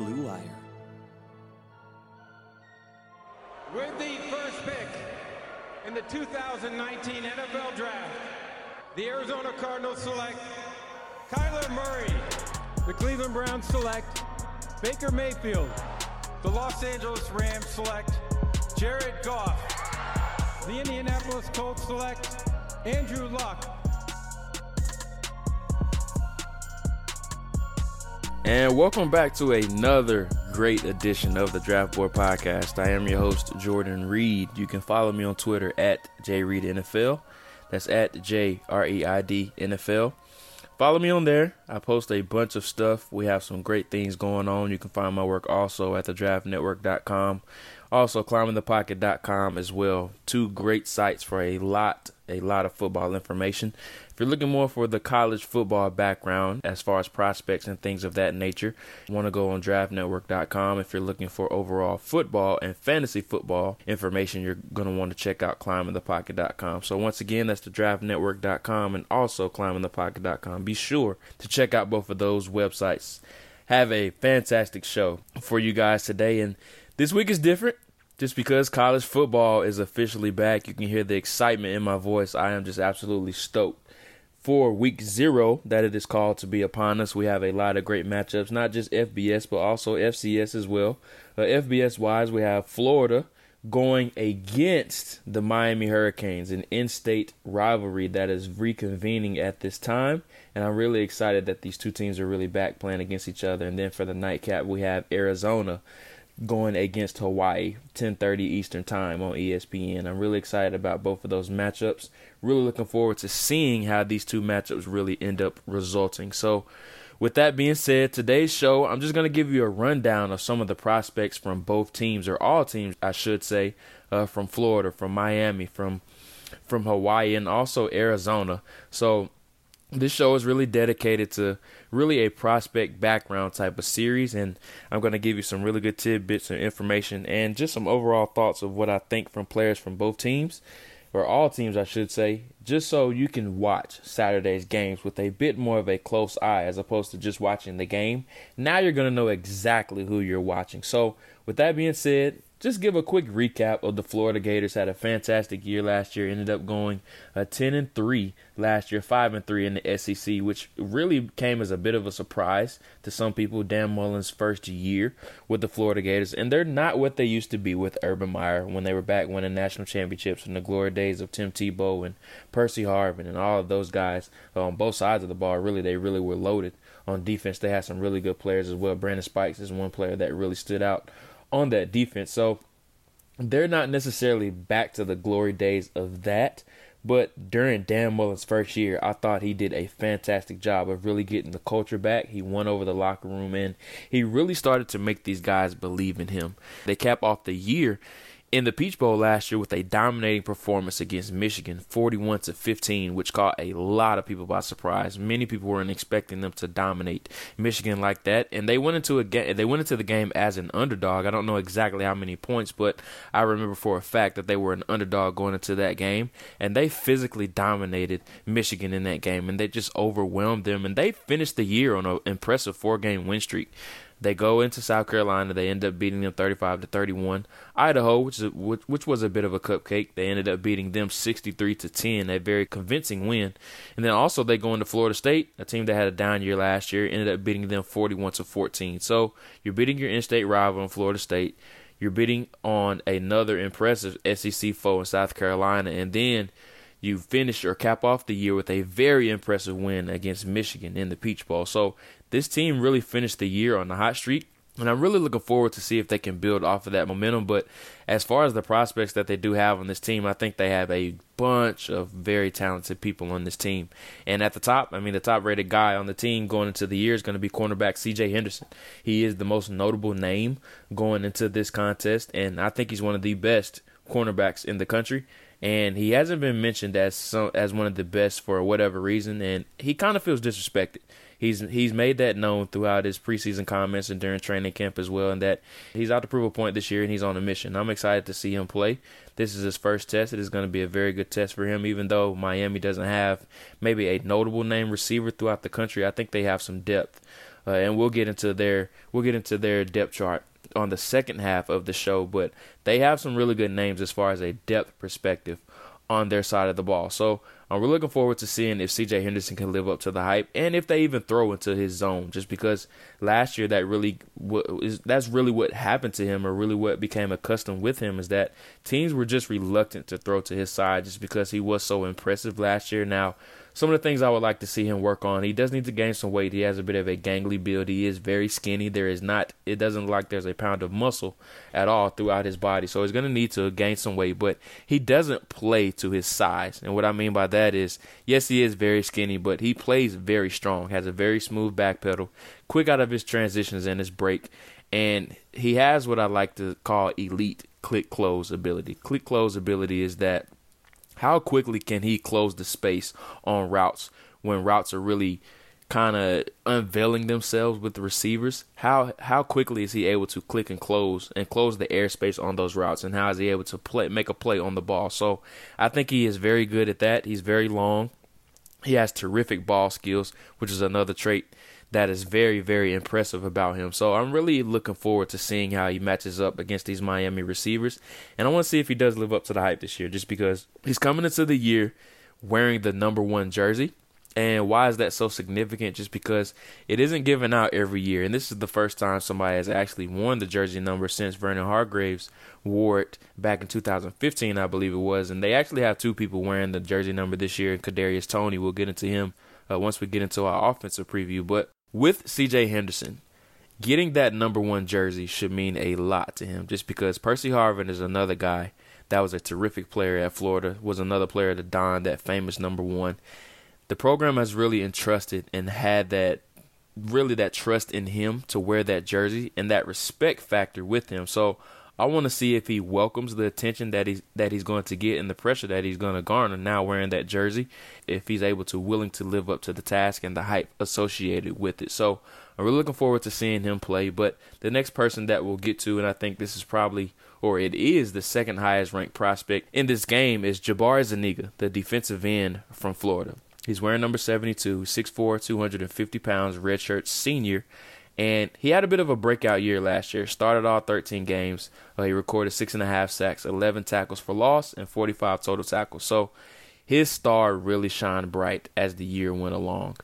Blue Wire. With the first pick in the 2019 NFL Draft, the Arizona Cardinals select Kyler Murray. The Cleveland Browns select Baker Mayfield. The Los Angeles Rams select Jared Goff. The Indianapolis Colts select Andrew Luck. And welcome back to another great edition of the Draft Board Podcast. I am your host, Jordan Reid. You can follow me on Twitter at JReidNFL. That's at J R E I D NFL. Follow me on there. I post a bunch of stuff. We have some great things going on. You can find my work also at thedraftnetwork.com. Also, climbingthepocket.com as well. Two great sites for a lot, a lot of football information. If you're looking more for the college football background as far as prospects and things of that nature, want to go on draftnetwork.com. If you're looking for overall football and fantasy football information, you're going to want to check out climbingthepocket.com. So once again, that's the draftnetwork.com and also climbingthepocket.com. Be sure to check out both of those websites. Have a fantastic show for you guys today and this week is different just because college football is officially back. You can hear the excitement in my voice. I am just absolutely stoked for week zero that it is called to be upon us. We have a lot of great matchups, not just FBS, but also FCS as well. Uh, FBS wise, we have Florida going against the Miami Hurricanes, an in state rivalry that is reconvening at this time. And I'm really excited that these two teams are really back playing against each other. And then for the nightcap, we have Arizona going against Hawaii, 10:30 Eastern Time on ESPN. I'm really excited about both of those matchups. Really looking forward to seeing how these two matchups really end up resulting. So, with that being said, today's show, I'm just going to give you a rundown of some of the prospects from both teams or all teams, I should say, uh, from Florida, from Miami, from from Hawaii and also Arizona. So, this show is really dedicated to really a prospect background type of series and i'm going to give you some really good tidbits and information and just some overall thoughts of what i think from players from both teams or all teams i should say just so you can watch saturday's games with a bit more of a close eye as opposed to just watching the game. Now you're going to know exactly who you're watching. So with that being said just give a quick recap of the Florida Gators. Had a fantastic year last year. Ended up going uh, 10 and 3 last year, 5 and 3 in the SEC, which really came as a bit of a surprise to some people. Dan Mullen's first year with the Florida Gators, and they're not what they used to be with Urban Meyer when they were back winning national championships in the glory days of Tim Tebow and Percy Harvin and all of those guys on both sides of the ball. Really, they really were loaded on defense. They had some really good players as well. Brandon Spikes is one player that really stood out on that defense. So they're not necessarily back to the glory days of that. But during Dan Mullen's first year, I thought he did a fantastic job of really getting the culture back. He won over the locker room and he really started to make these guys believe in him. They cap off the year in the Peach Bowl last year with a dominating performance against Michigan, 41 to 15, which caught a lot of people by surprise. Many people weren't expecting them to dominate Michigan like that, and they went into a game. They went into the game as an underdog. I don't know exactly how many points, but I remember for a fact that they were an underdog going into that game, and they physically dominated Michigan in that game, and they just overwhelmed them, and they finished the year on an impressive four-game win streak. They go into South Carolina. They end up beating them 35 to 31. Idaho, which is a, which, was a bit of a cupcake, they ended up beating them 63 to 10. A very convincing win. And then also they go into Florida State, a team that had a down year last year, ended up beating them 41 to 14. So you're beating your in-state rival in Florida State. You're beating on another impressive SEC foe in South Carolina, and then you finish or cap off the year with a very impressive win against Michigan in the Peach Bowl. So this team really finished the year on the hot streak. And I'm really looking forward to see if they can build off of that momentum. But as far as the prospects that they do have on this team, I think they have a bunch of very talented people on this team. And at the top, I mean, the top rated guy on the team going into the year is going to be cornerback CJ Henderson. He is the most notable name going into this contest. And I think he's one of the best cornerbacks in the country and he hasn't been mentioned as some, as one of the best for whatever reason, and he kind of feels disrespected. He's he's made that known throughout his preseason comments and during training camp as well, and that he's out to prove a point this year and he's on a mission. I'm excited to see him play. This is his first test. It is going to be a very good test for him, even though Miami doesn't have maybe a notable name receiver throughout the country. I think they have some depth uh, and we'll get into their we'll get into their depth chart on the second half of the show. But they have some really good names as far as a depth perspective on their side of the ball. So uh, we're looking forward to seeing if CJ Henderson can live up to the hype and if they even throw into his zone. Just because last year that really is that's really what happened to him, or really what became accustomed with him, is that teams were just reluctant to throw to his side just because he was so impressive last year. Now some of the things I would like to see him work on. He does need to gain some weight. He has a bit of a gangly build. He is very skinny. There is not it doesn't look like there's a pound of muscle at all throughout his body. So he's gonna need to gain some weight, but he doesn't play to his size. And what I mean by that is yes, he is very skinny, but he plays very strong, has a very smooth back pedal, quick out of his transitions and his break. And he has what I like to call elite click close ability. Click close ability is that how quickly can he close the space on routes when routes are really kind of unveiling themselves with the receivers? How how quickly is he able to click and close and close the airspace on those routes? And how is he able to play make a play on the ball? So I think he is very good at that. He's very long. He has terrific ball skills, which is another trait that is very, very impressive about him. So I'm really looking forward to seeing how he matches up against these Miami receivers. And I want to see if he does live up to the hype this year, just because he's coming into the year wearing the number one jersey. And why is that so significant? Just because it isn't given out every year. And this is the first time somebody has actually worn the jersey number since Vernon Hargreaves wore it back in 2015, I believe it was. And they actually have two people wearing the jersey number this year. And Kadarius Toney. We'll get into him uh, once we get into our offensive preview. But with CJ Henderson, getting that number one jersey should mean a lot to him just because Percy Harvin is another guy that was a terrific player at Florida, was another player that donned that famous number one. The program has really entrusted and had that really that trust in him to wear that jersey and that respect factor with him. So I want to see if he welcomes the attention that he's that he's going to get and the pressure that he's going to garner now wearing that jersey. If he's able to willing to live up to the task and the hype associated with it, so I'm really looking forward to seeing him play. But the next person that we'll get to, and I think this is probably or it is the second highest ranked prospect in this game, is Jabari Zuniga, the defensive end from Florida. He's wearing number 72, 6'4", 250 pounds, redshirt senior. And he had a bit of a breakout year last year. Started all 13 games. Uh, he recorded six and a half sacks, 11 tackles for loss, and 45 total tackles. So his star really shined bright as the year went along.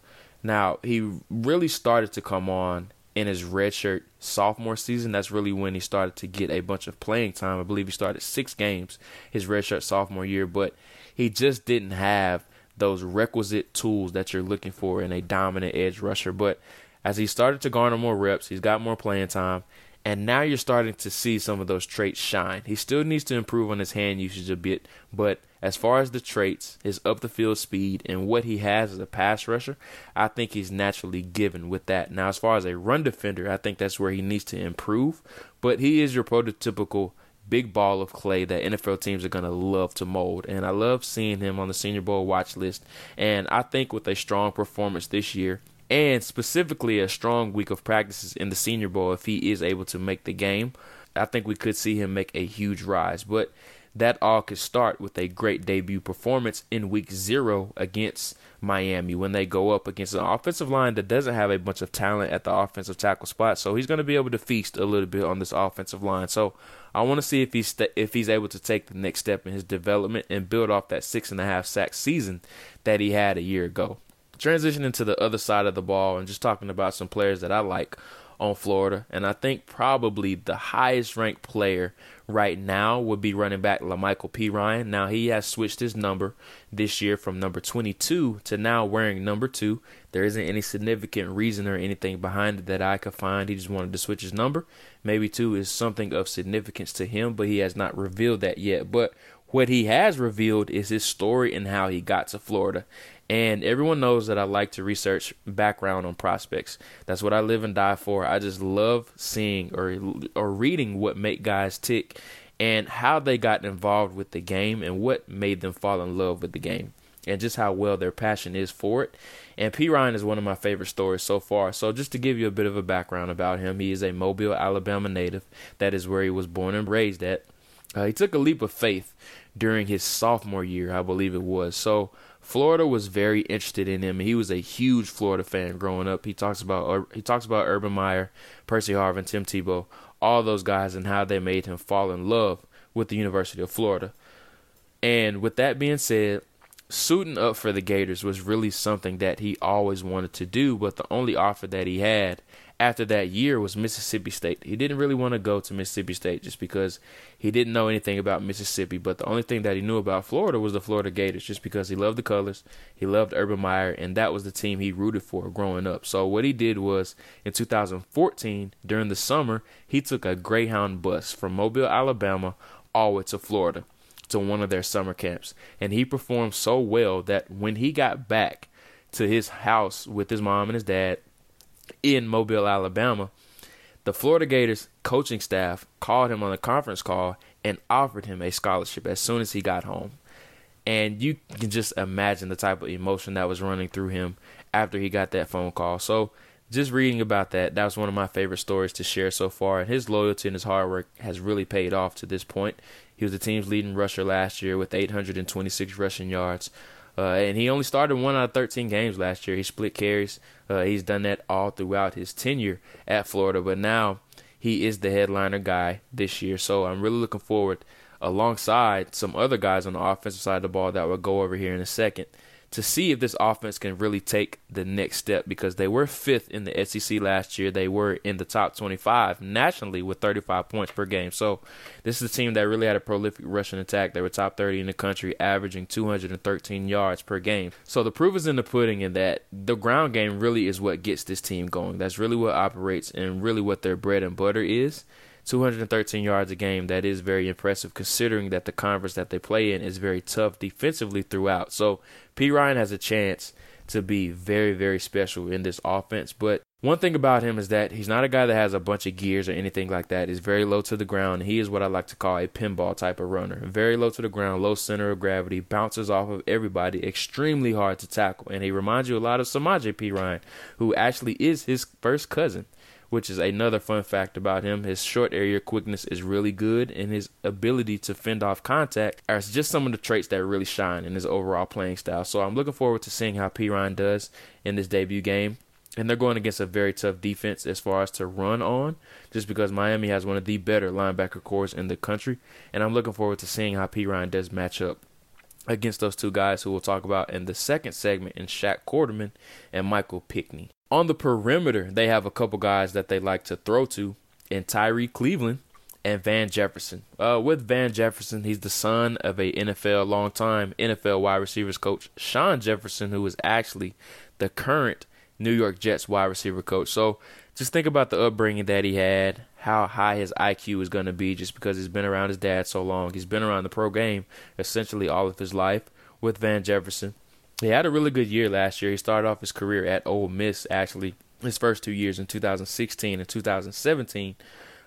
Now he really started to come on in his redshirt sophomore season. That's really when he started to get a bunch of playing time. I believe he started six games his redshirt sophomore year, but he just didn't have those requisite tools that you're looking for in a dominant edge rusher. But as he started to garner more reps, he's got more playing time, and now you're starting to see some of those traits shine. He still needs to improve on his hand usage a bit, but as far as the traits, his up the field speed, and what he has as a pass rusher, I think he's naturally given with that. Now, as far as a run defender, I think that's where he needs to improve, but he is your prototypical big ball of clay that NFL teams are going to love to mold. And I love seeing him on the Senior Bowl watch list. And I think with a strong performance this year, and specifically a strong week of practices in the Senior Bowl if he is able to make the game. I think we could see him make a huge rise, but that all could start with a great debut performance in week zero against Miami when they go up against an offensive line that doesn't have a bunch of talent at the offensive tackle spot. So he's going to be able to feast a little bit on this offensive line. So I want to see if he's st- if he's able to take the next step in his development and build off that six and a half sack season that he had a year ago transitioning to the other side of the ball and just talking about some players that I like on Florida. And I think probably the highest ranked player right now would be running back Lamical Perine. Now he has switched his number this year from number 22 to now wearing number 2. There isn't any significant reason or anything behind it that I could find. He just wanted to switch his number. Maybe 2 is something of significance to him, but he has not revealed that yet. But what he has revealed is his story and how he got to Florida. And everyone knows that I like to research background on prospects. That's what I live and die for. I just love seeing or or reading what make guys tick and how they got involved with the game and what made them fall in love with the game and just how well their passion is for it. And Perine is one of my favorite stories so far. So just to give you a bit of a background about him, he is a Mobile, Alabama native. That is where he was born and raised at. Uh, he took a leap of faith during his sophomore year, I believe it was. So Florida was very interested in him. He was a huge Florida fan growing up. He talks about uh, he talks about Urban Meyer, Percy Harvin, Tim Tebow, all those guys, and how they made him fall in love with the University of Florida. And with that being said, suiting up for the Gators was really something that he always wanted to do, but the only offer that he had after that year was Mississippi State. He didn't really want to go to Mississippi State just because he didn't know anything about Mississippi, but the only thing that he knew about Florida was the Florida Gators just because he loved the colors, he loved Urban Meyer, and that was the team he rooted for growing up. So what he did was in 2014 during the summer, he took a Greyhound bus from Mobile, Alabama all the way to Florida to one of their summer camps. And he performed so well that when he got back to his house with his mom and his dad in Mobile, Alabama, the Florida Gators coaching staff called him on a conference call and offered him a scholarship as soon as he got home. And you can just imagine the type of emotion that was running through him after he got that phone call. So, just reading about that, that was one of my favorite stories to share so far. And his loyalty and his hard work has really paid off to this point. He was the team's leading rusher last year with 826 rushing yards. Uh, and he only started one out of 13 games last year. He split carries. Uh, he's done that all throughout his tenure at Florida, but now he is the headliner guy this year. So I'm really looking forward, alongside some other guys on the offensive side of the ball that will go over here in a second, to see if this offense can really take the next step because they were fifth in the SEC last year. They were in the top 25 nationally with 35 points per game. So this is a team that really had a prolific rushing attack. They were top 30 in the country, averaging 213 yards per game. So the proof is in the pudding in that the ground game really is what gets this team going. That's really what operates and really what their bread and butter is. 213 yards a game. That is very impressive considering that the conference that they play in is very tough defensively throughout. So Perine has a chance to be very, very special in this offense. But one thing about him is that he's not a guy that has a bunch of gears or anything like that. He's very low to the ground. He is what I like to call a pinball type of runner. Very low to the ground, low center of gravity, bounces off of everybody, extremely hard to tackle. And he reminds you a lot of Samaje Perine, who actually is his first cousin which is another fun fact about him. His short area quickness is really good, and his ability to fend off contact are just some of the traits that really shine in his overall playing style. So I'm looking forward to seeing how Perine does in this debut game. And they're going against a very tough defense as far as to run on, just because Miami has one of the better linebacker cores in the country. And I'm looking forward to seeing how Perine does match up against those two guys who we'll talk about in the second segment in Shaq Quarterman and Michael Pinckney. On the perimeter, they have a couple guys that they like to throw to in Tyree Cleveland and Van Jefferson. Uh, with Van Jefferson, he's the son of a NFL long-time NFL wide receivers coach, Shawn Jefferson, who is actually the current New York Jets wide receiver coach. So just think about the upbringing that he had, how high his IQ is going to be just because he's been around his dad so long. He's been around the pro game essentially all of his life with Van Jefferson. He had a really good year last year. He started off his career at Ole Miss, actually, his first two years in 2016 and 2017,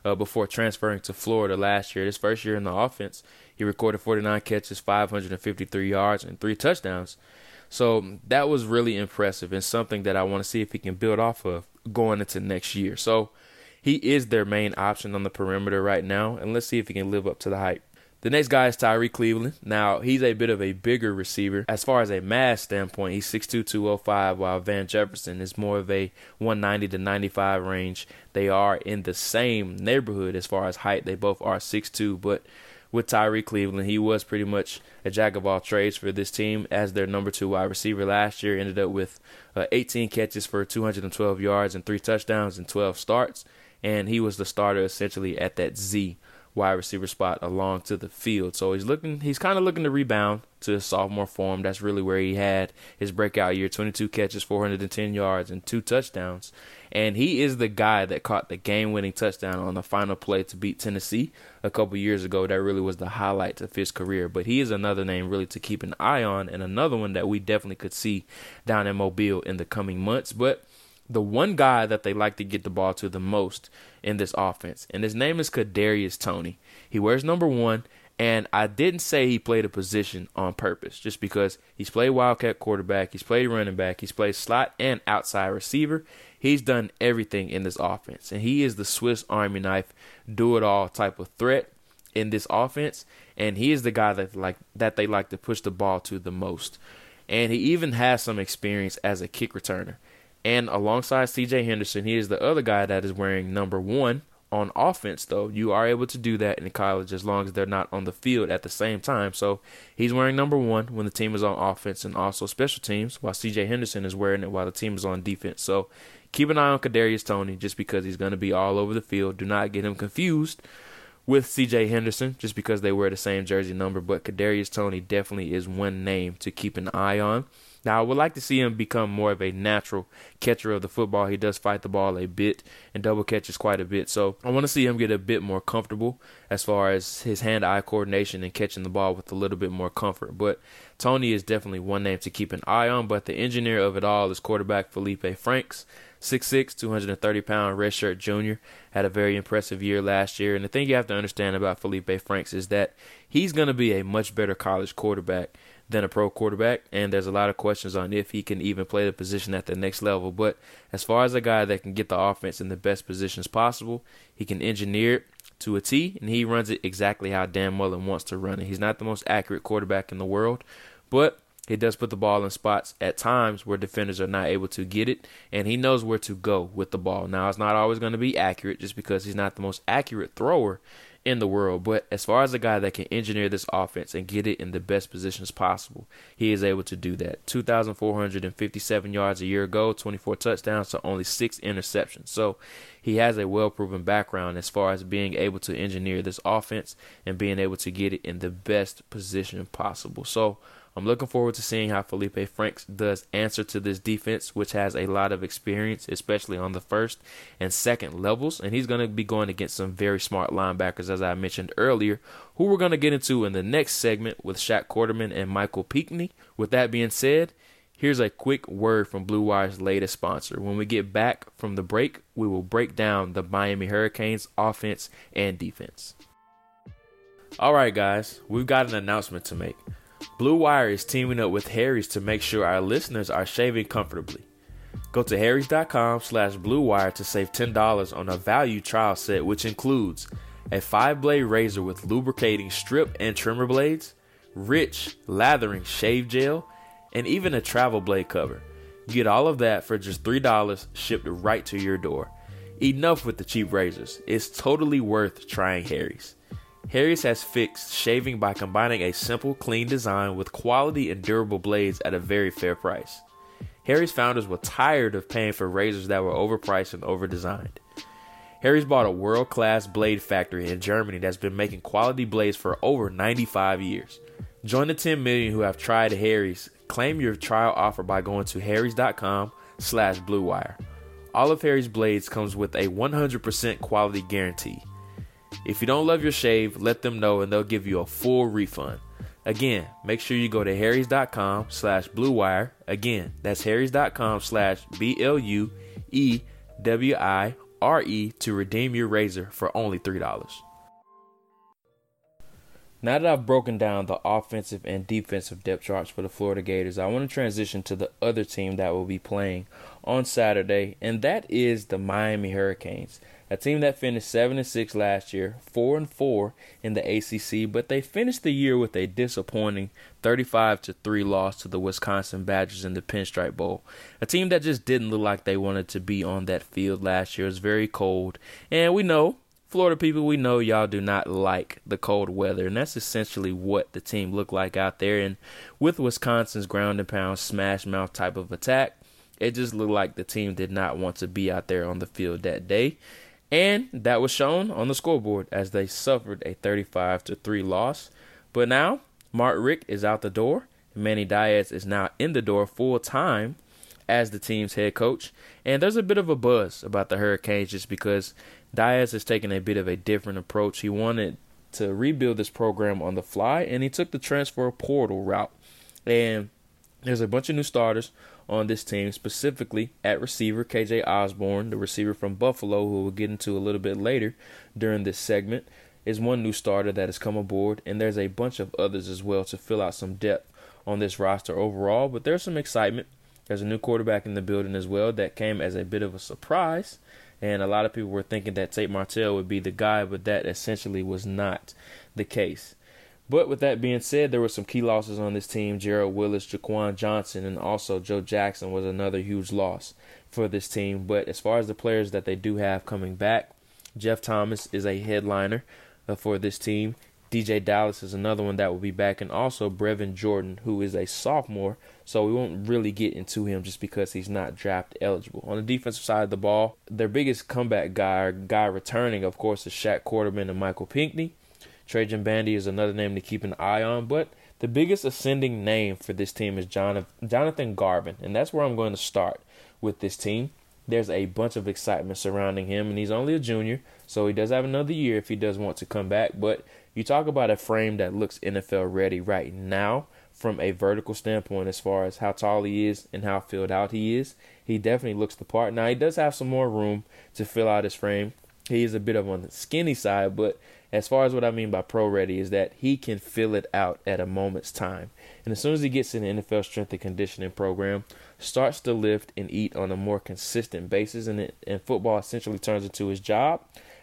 uh, before transferring to Florida last year. His first year in the offense, he recorded 49 catches, 553 yards, and three touchdowns. So that was really impressive and something that I want to see if he can build off of going into next year. So he is their main option on the perimeter right now, and let's see if he can live up to the hype. The next guy is Tyree Cleveland. Now, he's a bit of a bigger receiver. As far as a mass standpoint, he's 6'2", 205, while Van Jefferson is more of a 190 to 95 range. They are in the same neighborhood as far as height. They both are 6'2", but with Tyree Cleveland, he was pretty much a jack of all trades for this team as their number two wide receiver last year. Ended up with uh, 18 catches for 212 yards and three touchdowns and 12 starts. And he was the starter essentially at that Z wide receiver spot along to the field. So he's looking he's kind of looking to rebound to his sophomore form. That's really where he had his breakout year, 22 catches, 410 yards and two touchdowns. And he is the guy that caught the game-winning touchdown on the final play to beat Tennessee a couple years ago. That really was the highlight of his career. But he is another name really to keep an eye on and another one that we definitely could see down in Mobile in the coming months. But the one guy that they like to get the ball to the most in this offense, and his name is Kadarius Toney. He wears number one, and I didn't say he played a position on purpose, just because he's played wildcat quarterback, he's played running back, he's played slot and outside receiver. He's done everything in this offense, and he is the Swiss Army knife, do it all type of threat in this offense, and he is the guy that like that they like to push the ball to the most. and he even has some experience as a kick returner. And alongside CJ Henderson, he is the other guy that is wearing number one on offense, though, you are able to do that in college as long as they're not on the field at the same time. So he's wearing number one when the team is on offense and also special teams, while CJ Henderson is wearing it while the team is on defense. So keep an eye on Kadarius Toney just because he's going to be all over the field. Do not get him confused with CJ Henderson just because they wear the same jersey number. But Kadarius Toney definitely is one name to keep an eye on. Now, I would like to see him become more of a natural catcher of the football. He does fight the ball a bit and double catches quite a bit. So I want to see him get a bit more comfortable as far as his hand eye coordination and catching the ball with a little bit more comfort. But Toney is definitely one name to keep an eye on. But the engineer of it all is quarterback Felipe Franks. 6'6, 230 pound redshirt junior. Had a very impressive year last year. And the thing you have to understand about Felipe Franks is that he's going to be a much better college quarterback than a pro quarterback, and there's a lot of questions on if he can even play the position at the next level. But as far as a guy that can get the offense in the best positions possible, he can engineer it to a T, and he runs it exactly how Dan Mullen wants to run it. He's not the most accurate quarterback in the world, but he does put the ball in spots at times where defenders are not able to get it, and he knows where to go with the ball. Now, it's not always going to be accurate just because he's not the most accurate thrower in the world. But as far as a guy that can engineer this offense and get it in the best positions possible, he is able to do that. 2,457 yards a year ago, 24 touchdowns to only six interceptions. So he has a well proven background as far as being able to engineer this offense and being able to get it in the best position possible. So I'm looking forward to seeing how Felipe Franks does answer to this defense, which has a lot of experience, especially on the first and second levels. And he's going to be going against some very smart linebackers, as I mentioned earlier, who we're going to get into in the next segment with Shaq Quarterman and Michael Pinckney. With that being said, here's a quick word from Blue Wire's latest sponsor. When we get back from the break, we will break down the Miami Hurricanes offense and defense. All right, guys, we've got an announcement to make. Blue Wire is teaming up with Harry's to make sure our listeners are shaving comfortably. Go to harrys.com slash bluewire to save $10 on a value trial set which includes a 5-blade razor with lubricating strip and trimmer blades, rich, lathering shave gel, and even a travel blade cover. You get all of that for just $3 shipped right to your door. Enough with the cheap razors. It's totally worth trying Harry's. Harry's has fixed shaving by combining a simple, clean design with quality and durable blades at a very fair price. Harry's founders were tired of paying for razors that were overpriced and overdesigned. Harry's bought a world class blade factory in Germany that's been making quality blades for over 95 years. Join the 10 million who have tried Harry's. Claim your trial offer by going to harrys.com slash bluewire. All of Harry's blades comes with a 100% quality guarantee. If you don't love your shave, let them know and they'll give you a full refund. Again, make sure you go to harrys.com slash bluewire. Again, that's harrys.com slash B-L-U-E-W-I-R-E to redeem your razor for only $3. Now that I've broken down the offensive and defensive depth charts for the Florida Gators, I want to transition to the other team that will be playing on Saturday, and that is the Miami Hurricanes a team that finished 7 and 6 last year, 4 and 4 in the ACC, but they finished the year with a disappointing 35 to 3 loss to the Wisconsin Badgers in the Pinstripe Bowl. A team that just didn't look like they wanted to be on that field last year. It was very cold, and we know Florida people, we know y'all do not like the cold weather, and that's essentially what the team looked like out there. And with Wisconsin's ground and pound smash mouth type of attack, it just looked like the team did not want to be out there on the field that day. And that was shown on the scoreboard as they suffered a 35 to 3 loss. But now, Mark Richt is out the door. Manny Diaz is now in the door full time as the team's head coach. And there's a bit of a buzz about the Hurricanes just because Diaz has taken a bit of a different approach. He wanted to rebuild this program on the fly, and he took the transfer portal route. And there's a bunch of new starters on this team, specifically at receiver KJ Osborne, the receiver from Buffalo, who we'll get into a little bit later during this segment, is one new starter that has come aboard, and there's a bunch of others as well to fill out some depth on this roster overall. But there's some excitement. There's a new quarterback in the building as well that came as a bit of a surprise. And a lot of people were thinking that Tate Martell would be the guy, but that essentially was not the case. But with that being said, there were some key losses on this team. Gerald Willis, Jaquan Johnson, and also Joe Jackson was another huge loss for this team. But as far as the players that they do have coming back, Jeff Thomas is a headliner uh, for this team. DeeJay Dallas is another one that will be back, and also Brevin Jordan, who is a sophomore, so we won't really get into him just because he's not draft eligible. On the defensive side of the ball, their biggest comeback guy, guy returning, of course, is Shaq Quarterman and Michael Pinckney. Trajan Bandy is another name to keep an eye on, but the biggest ascending name for this team is Jonathan Garvin, and that's where I'm going to start with this team. There's a bunch of excitement surrounding him, and he's only a junior, so he does have another year if he does want to come back. But you talk about a frame that looks NFL ready right now from a vertical standpoint as far as how tall he is and how filled out he is. He definitely looks the part. Now he does have some more room to fill out his frame. He is a bit of on the skinny side, but as far as what I mean by pro ready is that he can fill it out at a moment's time. And as soon as he gets in the NFL strength and conditioning program, starts to lift and eat on a more consistent basis, and, it, and football essentially turns into his job,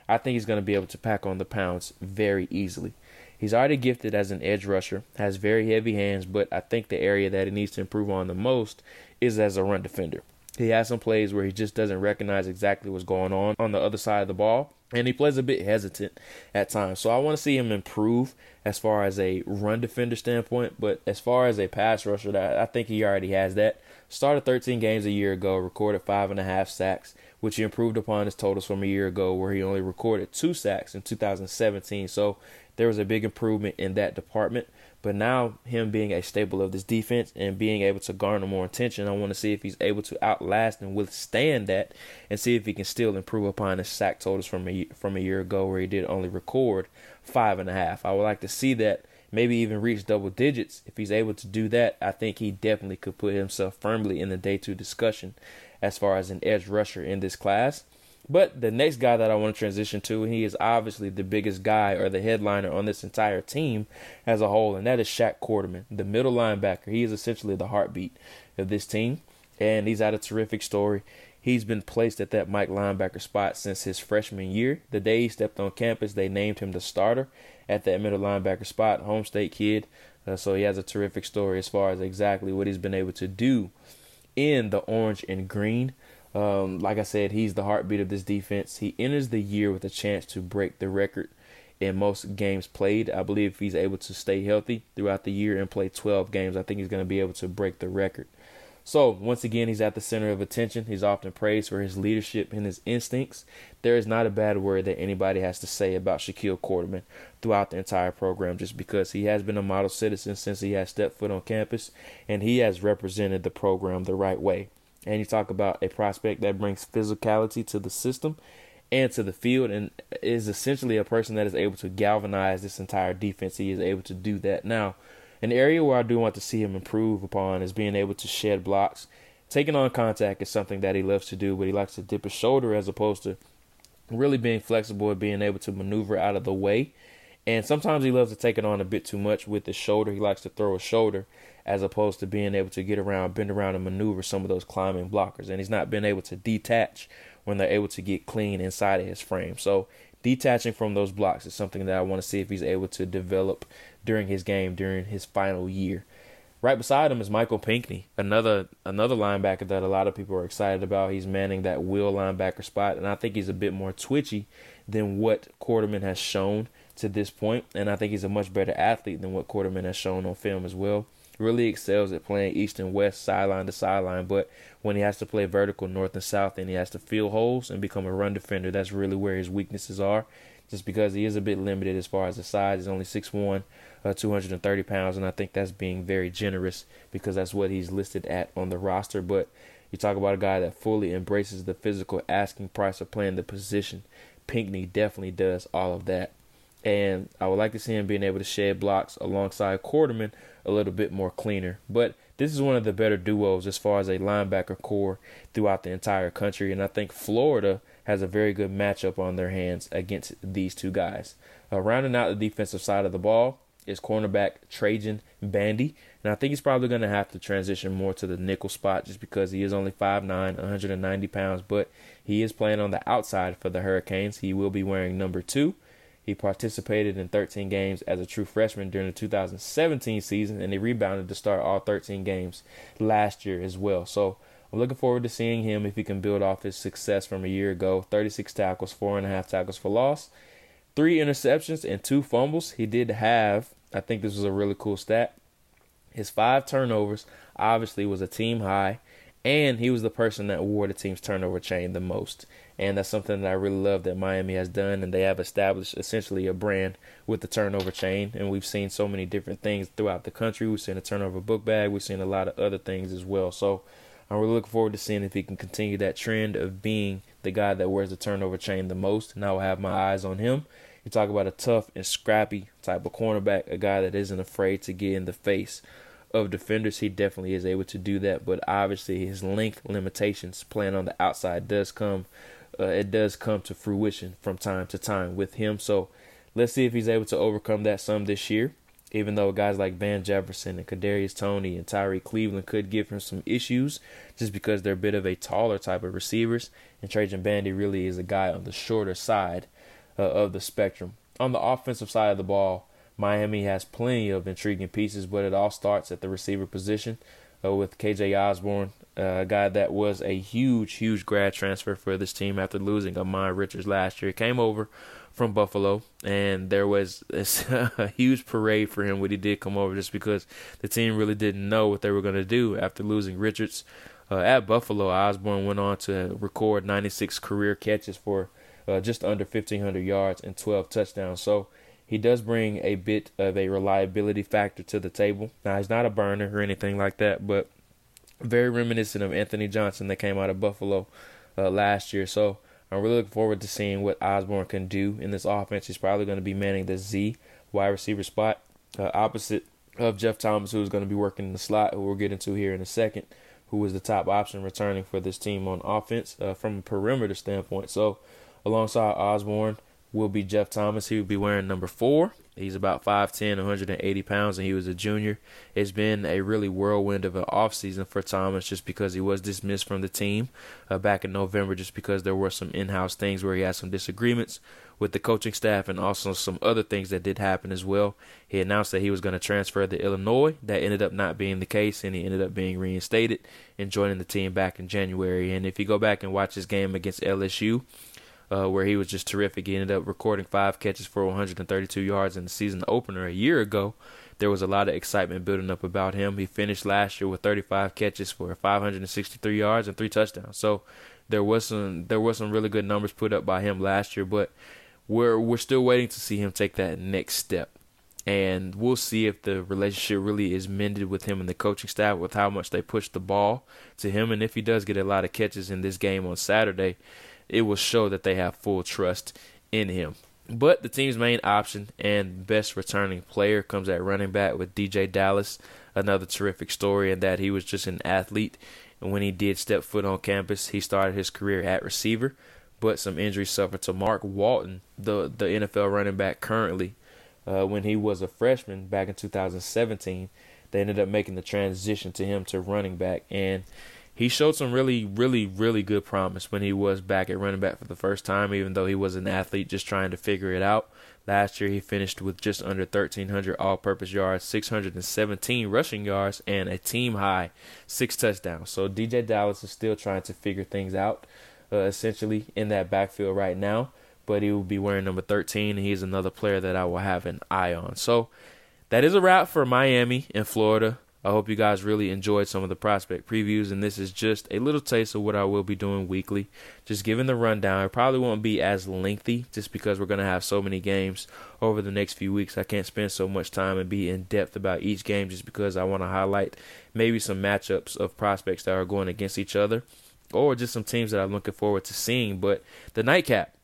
I think he's going to be able to pack on the pounds very easily. He's already gifted as an edge rusher, has very heavy hands, but I think the area that he needs to improve on the most is as a run defender. He has some plays where he just doesn't recognize exactly what's going on on the other side of the ball, and he plays a bit hesitant at times. So I want to see him improve as far as a run defender standpoint, but as far as a pass rusher, I think he already has that. Started 13 games a year ago, recorded five and a half sacks, which he improved upon his totals from a year ago, where he only recorded two sacks in 2017. So there was a big improvement in that department. But now, him being a staple of this defense and being able to garner more attention, I want to see if he's able to outlast and withstand that, and see if he can still improve upon his sack totals from a from a year ago, where he did only record five and a half. I would like to see that maybe even reach double digits. If he's able to do that, I think he definitely could put himself firmly in the day two discussion as far as an edge rusher in this class. But the next guy that I want to transition to, he is obviously the biggest guy or the headliner on this entire team as a whole, and that is Shaq Quarterman, the middle linebacker. He is essentially the heartbeat of this team, and he's had a terrific story. He's been placed at that Mike linebacker spot since his freshman year. The day he stepped on campus, they named him the starter at that middle linebacker spot, home state kid. Uh, so he has a terrific story as far as exactly what he's been able to do in the orange and green. Um, like I said, he's the heartbeat of this defense. He enters the year with a chance to break the record in most games played. I believe if he's able to stay healthy throughout the year and play 12 games, I think he's going to be able to break the record. So, once again, he's at the center of attention. He's often praised for his leadership and his instincts. There is not a bad word that anybody has to say about Shaquille Quarterman throughout the entire program just because he has been a model citizen since he has stepped foot on campus and he has represented the program the right way and you talk about a prospect that brings physicality to the system and to the field and is essentially a person that is able to galvanize this entire defense. He is able to do that. Now, an area where I do want to see him improve upon is being able to shed blocks. Taking on contact is something that he loves to do, but he likes to dip his shoulder as opposed to really being flexible and being able to maneuver out of the way. And sometimes he loves to take it on a bit too much with his shoulder. He likes to throw a shoulder as opposed to being able to get around, bend around, and maneuver some of those climbing blockers. And he's not been able to detach when they're able to get clean inside of his frame. So detaching from those blocks is something that I want to see if he's able to develop during his game during his final year. Right beside him is Michael Pinckney, another another linebacker that a lot of people are excited about. He's manning that will linebacker spot, and I think he's a bit more twitchy than what Quarterman has shown to this point, and I think he's a much better athlete than what Quarterman has shown on film as well really excels at playing east and west, sideline to sideline. But when he has to play vertical, north and south, and he has to fill holes and become a run defender, that's really where his weaknesses are. Just because he is a bit limited as far as the size, he's only 6'1", uh, 230 pounds, and I think that's being very generous because that's what he's listed at on the roster. But you talk about a guy that fully embraces the physical asking price of playing the position. Pinckney definitely does all of that. And I would like to see him being able to shed blocks alongside Quarterman a little bit more cleaner. But this is one of the better duos as far as a linebacker core throughout the entire country. And I think Florida has a very good matchup on their hands against these two guys. Uh, rounding out the defensive side of the ball is cornerback Trajan Bandy. And I think he's probably going to have to transition more to the nickel spot just because he is only 5'9, 190 pounds. But he is playing on the outside for the Hurricanes. He will be wearing number two. He participated in 13 games as a true freshman during the 2017 season, and he rebounded to start all 13 games last year as well. So I'm looking forward to seeing him if he can build off his success from a year ago 36 tackles, four and a half tackles for loss, three interceptions, and two fumbles. He did have, I think this was a really cool stat. His five turnovers obviously was a team high, and he was the person that wore the team's turnover chain the most. And that's something that I really love that Miami has done, and they have established essentially a brand with the turnover chain. And we've seen so many different things throughout the country. We've seen a turnover book bag, we've seen a lot of other things as well. So I'm really looking forward to seeing if he can continue that trend of being the guy that wears the turnover chain the most. And I will have my eyes on him. You talk about a tough and scrappy type of cornerback, a guy that isn't afraid to get in the face of defenders. He definitely is able to do that, but obviously his length limitations playing on the outside does come uh, it does come to fruition from time to time with him. So let's see if he's able to overcome that some this year even though guys like Van Jefferson and Kadarius Toney and Tyree Cleveland could give him some issues just because they're a bit of a taller type of receivers, and Trajan Bandy really is a guy on the shorter side uh, of the spectrum. On the offensive side of the ball, Miami has plenty of intriguing pieces, but it all starts at the receiver position uh, with KJ Osborne, uh, a guy that was a huge, huge grad transfer for this team after losing Ahmmon Richards last year. Came over from Buffalo, and there was a huge parade for him when he did come over, just because the team really didn't know what they were going to do after losing Richards uh, at Buffalo. Osborne went on to record 96 career catches for uh, just under 1,500 yards and 12 touchdowns. So he does bring a bit of a reliability factor to the table. Now he's not a burner or anything like that, but very reminiscent of Anthony Johnson that came out of Buffalo uh, last year. So I'm really looking forward to seeing what Osborne can do in this offense. He's probably going to be manning the Z wide receiver spot, uh, opposite of Jeff Thomas, who's going to be working in the slot, who we'll get into here in a second, who is the top option returning for this team on offense uh, from a perimeter standpoint. So, alongside Osborne will be Jeff Thomas. He will be wearing number four. He's about 5'10, 180 pounds, and he was a junior. It's been a really whirlwind of an offseason for Thomas just because he was dismissed from the team uh, back in November just because there were some in house things where he had some disagreements with the coaching staff and also some other things that did happen as well. He announced that he was going to transfer to Illinois. That ended up not being the case, and he ended up being reinstated and joining the team back in January. And if you go back and watch his game against LSU, uh, where he was just terrific. He ended up recording five catches for 132 yards in the season opener a year ago. There was a lot of excitement building up about him. He finished last year with 35 catches for 563 yards and three touchdowns. So there was some there was some really good numbers put up by him last year, but we're we're still waiting to see him take that next step. And we'll see if the relationship really is mended with him and the coaching staff with how much they push the ball to him and if he does get a lot of catches in this game on Saturday, it will show that they have full trust in him. But the team's main option and best returning player comes at running back with DeeJay Dallas. Another terrific story in that he was just an athlete. And when he did step foot on campus, he started his career at receiver. But some injuries suffered to Mark Walton, the, the NFL running back currently. Uh, when he was a freshman back in 2017, they ended up making the transition to him to running back. And he showed some really, really, really good promise when he was back at running back for the first time, even though he was an athlete just trying to figure it out. Last year, he finished with just under 1,300 all purpose yards, 617 rushing yards, and a team high six touchdowns. So, DeeJay Dallas is still trying to figure things out, uh, essentially, in that backfield right now. But he will be wearing number 13, and he's another player that I will have an eye on. So, that is a wrap for Miami and Florida. I hope you guys really enjoyed some of the prospect previews, and this is just a little taste of what I will be doing weekly. Just giving the rundown. It probably won't be as lengthy just because we're going to have so many games over the next few weeks. I can't spend so much time and be in depth about each game just because I want to highlight maybe some matchups of prospects that are going against each other or just some teams that I'm looking forward to seeing. But the nightcap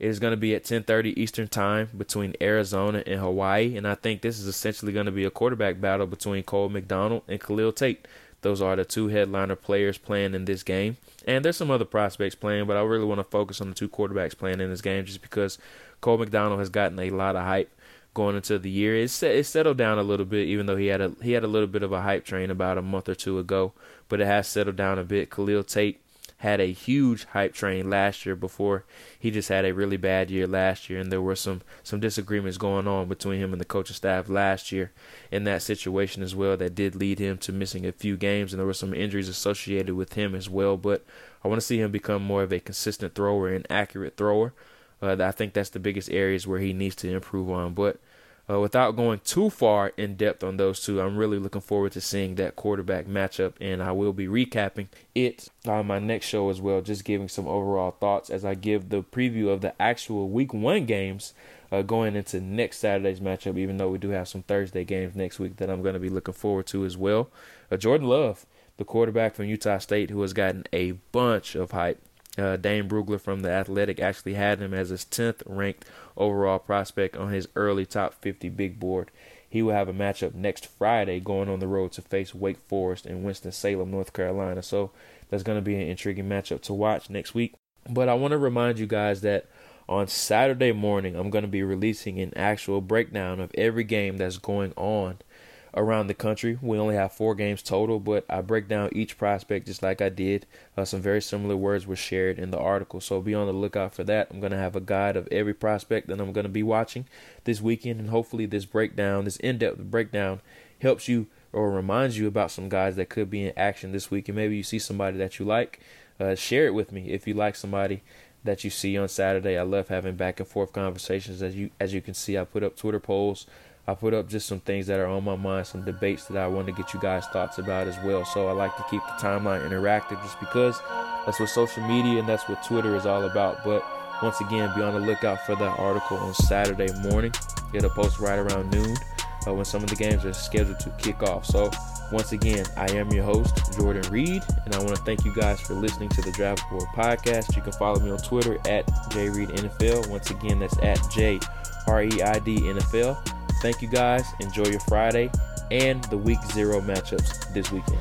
it is going to be at 10:30 Eastern Time between Arizona and Hawaii, and I think this is essentially going to be a quarterback battle between Cole McDonald and Khalil Tate. Those are the two headliner players playing in this game, and there's some other prospects playing, but I really want to focus on the two quarterbacks playing in this game just because Cole McDonald has gotten a lot of hype going into the year. It's it settled down a little bit, even though he had a he had a little bit of a hype train about a month or two ago, but it has settled down a bit. Khalil Tate had a huge hype train last year before he just had a really bad year last year, and there were some some disagreements going on between him and the coaching staff last year in that situation as well that did lead him to missing a few games, and there were some injuries associated with him as well. But I want to see him become more of a consistent thrower and accurate thrower. Uh, I think that's the biggest areas where he needs to improve on, but uh, without going too far in depth on those two, I'm really looking forward to seeing that quarterback matchup, and I will be recapping it on my next show as well, just giving some overall thoughts as I give the preview of the actual Week One games uh, going into next Saturday's matchup. Even though we do have some Thursday games next week that I'm going to be looking forward to as well. Uh, Jordan Love, the quarterback from Utah State, who has gotten a bunch of hype uh, Dane Brugler from the Athletic actually had him as his 10th ranked overall prospect on his early top 50 big board. He will have a matchup next Friday going on the road to face Wake Forest in Winston-Salem, North Carolina. So that's going to be an intriguing matchup to watch next week. But I want to remind you guys that on Saturday morning, I'm going to be releasing an actual breakdown of every game that's going on around the country. We only have four games total, but I break down each prospect just like I did. Uh, some very similar words were shared in the article, so be on the lookout for that. I'm going to have a guide of every prospect that I'm going to be watching this weekend, and hopefully, this breakdown, this in depth breakdown, helps you or reminds you about some guys that could be in action this week. And maybe you see somebody that you like. Uh, share it with me if you like somebody that you see on Saturday. I love having back and forth conversations. As you as you can see, I put up Twitter polls I put up just some things that are on my mind, some debates that I want to get you guys' thoughts about as well. So I like to keep the timeline interactive just because that's what social media and that's what Twitter is all about. But once again, be on the lookout for that article on Saturday morning. It'll post right around noon uh, when some of the games are scheduled to kick off. So once again, I am your host, Jordan Reid, and I want to thank you guys for listening to the Draft Board Podcast. You can follow me on Twitter at JReidNFL. Once again, that's at J R E I D NFL. Thank you guys. Enjoy your Friday and the week zero matchups this weekend.